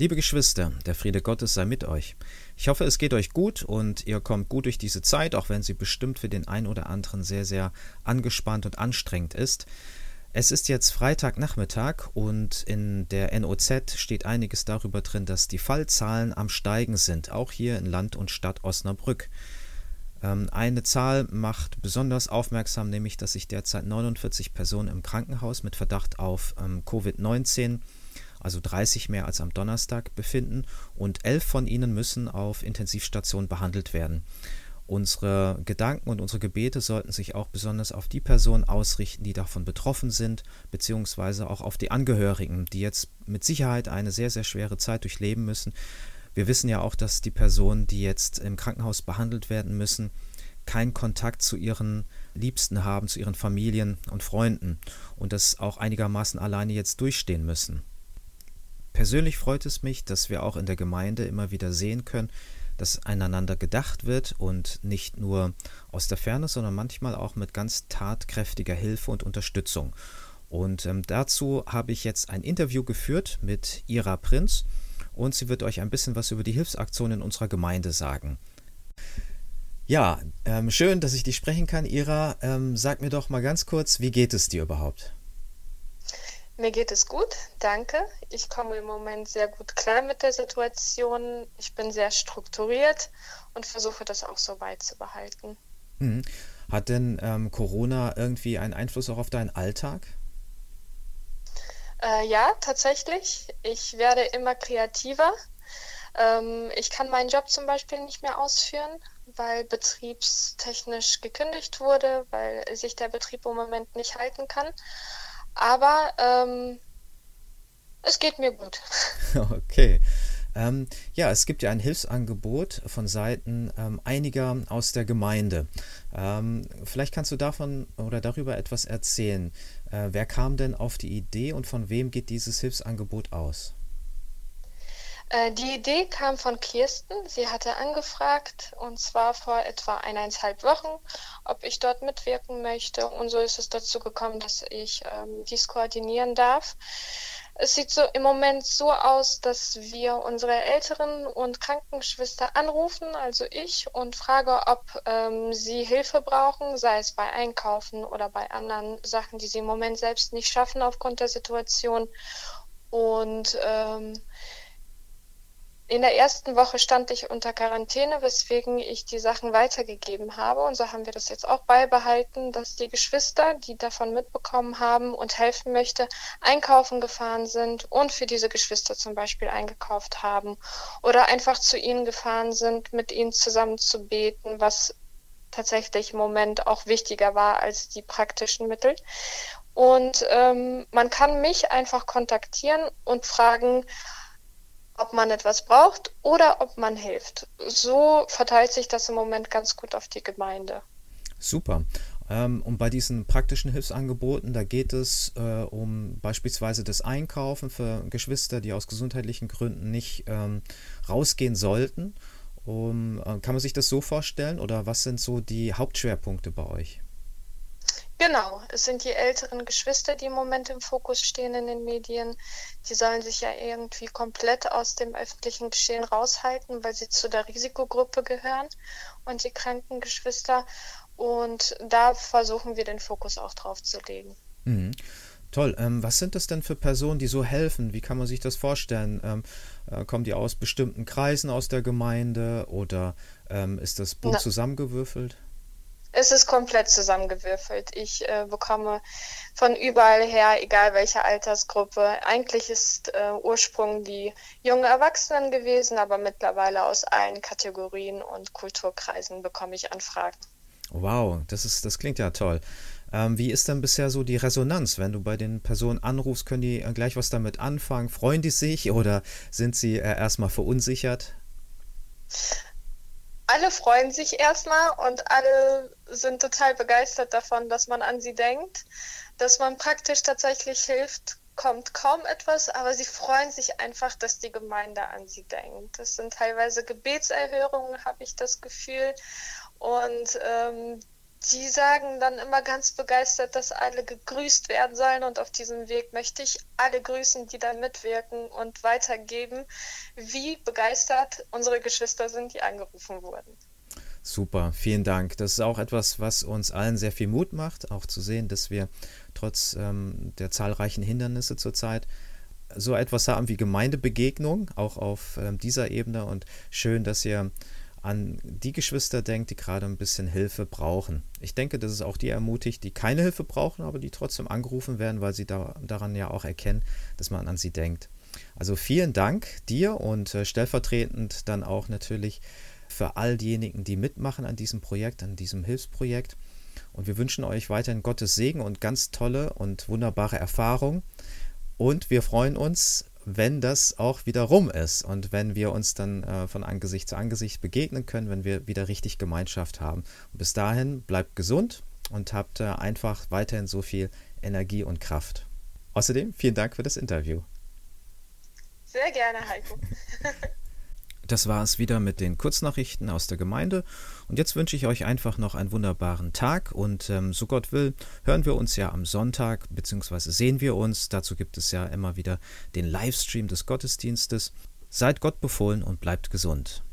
Liebe Geschwister, der Friede Gottes sei mit euch. Ich hoffe, es geht euch gut und ihr kommt gut durch diese Zeit, auch wenn sie bestimmt für den einen oder anderen sehr, sehr angespannt und anstrengend ist. Es ist jetzt Freitagnachmittag und in der NOZ steht einiges darüber drin, dass die Fallzahlen am Steigen sind, auch hier in Land und Stadt Osnabrück. Ähm, eine Zahl macht besonders aufmerksam, nämlich dass sich derzeit 49 Personen im Krankenhaus mit Verdacht auf ähm, Covid-19 also 30 mehr als am Donnerstag, befinden und elf von ihnen müssen auf Intensivstation behandelt werden. Unsere Gedanken und unsere Gebete sollten sich auch besonders auf die Personen ausrichten, die davon betroffen sind, beziehungsweise auch auf die Angehörigen, die jetzt mit Sicherheit eine sehr, sehr schwere Zeit durchleben müssen. Wir wissen ja auch, dass die Personen, die jetzt im Krankenhaus behandelt werden müssen, keinen Kontakt zu ihren Liebsten haben, zu ihren Familien und Freunden und das auch einigermaßen alleine jetzt durchstehen müssen. Persönlich freut es mich, dass wir auch in der Gemeinde immer wieder sehen können, dass einander gedacht wird und nicht nur aus der Ferne, sondern manchmal auch mit ganz tatkräftiger Hilfe und Unterstützung. Und ähm, dazu habe ich jetzt ein Interview geführt mit Ira Prinz und sie wird euch ein bisschen was über die Hilfsaktionen in unserer Gemeinde sagen. Ja, ähm, schön, dass ich dich sprechen kann, Ira. Ähm, sag mir doch mal ganz kurz, wie geht es dir überhaupt? Mir geht es gut, danke. Ich komme im Moment sehr gut klar mit der Situation. Ich bin sehr strukturiert und versuche das auch so beizubehalten. Mhm. Hat denn ähm, Corona irgendwie einen Einfluss auch auf deinen Alltag? Äh, ja, tatsächlich. Ich werde immer kreativer. Ähm, ich kann meinen Job zum Beispiel nicht mehr ausführen, weil betriebstechnisch gekündigt wurde, weil sich der Betrieb im Moment nicht halten kann. Aber ähm, es geht mir gut. Okay. Ähm, ja, es gibt ja ein Hilfsangebot von Seiten ähm, einiger aus der Gemeinde. Ähm, vielleicht kannst du davon oder darüber etwas erzählen. Äh, wer kam denn auf die Idee und von wem geht dieses Hilfsangebot aus? Äh, die Idee kam von Kirsten. Sie hatte angefragt, und zwar vor etwa eineinhalb Wochen, ob ich dort mitwirken möchte. Und so ist es dazu gekommen, dass ich ähm, dies koordinieren darf. Es sieht so im Moment so aus, dass wir unsere älteren und Krankenschwester anrufen, also ich, und frage, ob ähm, sie Hilfe brauchen, sei es bei Einkaufen oder bei anderen Sachen, die sie im Moment selbst nicht schaffen aufgrund der Situation. Und ähm, in der ersten Woche stand ich unter Quarantäne, weswegen ich die Sachen weitergegeben habe. Und so haben wir das jetzt auch beibehalten, dass die Geschwister, die davon mitbekommen haben und helfen möchte, einkaufen gefahren sind und für diese Geschwister zum Beispiel eingekauft haben oder einfach zu ihnen gefahren sind, mit ihnen zusammen zu beten, was tatsächlich im Moment auch wichtiger war als die praktischen Mittel. Und ähm, man kann mich einfach kontaktieren und fragen, ob man etwas braucht oder ob man hilft. So verteilt sich das im Moment ganz gut auf die Gemeinde. Super. Ähm, und bei diesen praktischen Hilfsangeboten, da geht es äh, um beispielsweise das Einkaufen für Geschwister, die aus gesundheitlichen Gründen nicht ähm, rausgehen sollten. Um, äh, kann man sich das so vorstellen oder was sind so die Hauptschwerpunkte bei euch? Genau, es sind die älteren Geschwister, die im Moment im Fokus stehen in den Medien. Die sollen sich ja irgendwie komplett aus dem öffentlichen Geschehen raushalten, weil sie zu der Risikogruppe gehören und die kranken Geschwister. Und da versuchen wir den Fokus auch drauf zu legen. Mhm. Toll. Ähm, was sind das denn für Personen, die so helfen? Wie kann man sich das vorstellen? Ähm, äh, kommen die aus bestimmten Kreisen aus der Gemeinde oder ähm, ist das bunt zusammengewürfelt? Es ist komplett zusammengewürfelt. Ich äh, bekomme von überall her, egal welche Altersgruppe. Eigentlich ist äh, Ursprung die junge Erwachsenen gewesen, aber mittlerweile aus allen Kategorien und Kulturkreisen bekomme ich Anfragen. Wow, das ist, das klingt ja toll. Ähm, wie ist denn bisher so die Resonanz, wenn du bei den Personen anrufst? Können die äh, gleich was damit anfangen? Freuen die sich oder sind sie äh, erstmal verunsichert? Alle freuen sich erstmal und alle sind total begeistert davon, dass man an sie denkt. Dass man praktisch tatsächlich hilft, kommt kaum etwas, aber sie freuen sich einfach, dass die Gemeinde an sie denkt. Das sind teilweise Gebetserhörungen, habe ich das Gefühl. Und ähm, die sagen dann immer ganz begeistert, dass alle gegrüßt werden sollen und auf diesem Weg möchte ich alle grüßen, die da mitwirken und weitergeben, wie begeistert unsere Geschwister sind, die angerufen wurden. Super, vielen Dank. Das ist auch etwas, was uns allen sehr viel Mut macht, auch zu sehen, dass wir trotz ähm, der zahlreichen Hindernisse zurzeit so etwas haben wie Gemeindebegegnung, auch auf ähm, dieser Ebene. Und schön, dass ihr an die Geschwister denkt, die gerade ein bisschen Hilfe brauchen. Ich denke, dass es auch die ermutigt, die keine Hilfe brauchen, aber die trotzdem angerufen werden, weil sie da, daran ja auch erkennen, dass man an sie denkt. Also vielen Dank dir und äh, stellvertretend dann auch natürlich für all diejenigen, die mitmachen an diesem Projekt, an diesem Hilfsprojekt. Und wir wünschen euch weiterhin Gottes Segen und ganz tolle und wunderbare Erfahrungen. Und wir freuen uns, wenn das auch wieder rum ist und wenn wir uns dann äh, von Angesicht zu Angesicht begegnen können, wenn wir wieder richtig Gemeinschaft haben. Und bis dahin bleibt gesund und habt äh, einfach weiterhin so viel Energie und Kraft. Außerdem vielen Dank für das Interview. Sehr gerne, Heiko. Das war es wieder mit den Kurznachrichten aus der Gemeinde. Und jetzt wünsche ich euch einfach noch einen wunderbaren Tag. Und ähm, so Gott will, hören wir uns ja am Sonntag, beziehungsweise sehen wir uns. Dazu gibt es ja immer wieder den Livestream des Gottesdienstes. Seid Gott befohlen und bleibt gesund.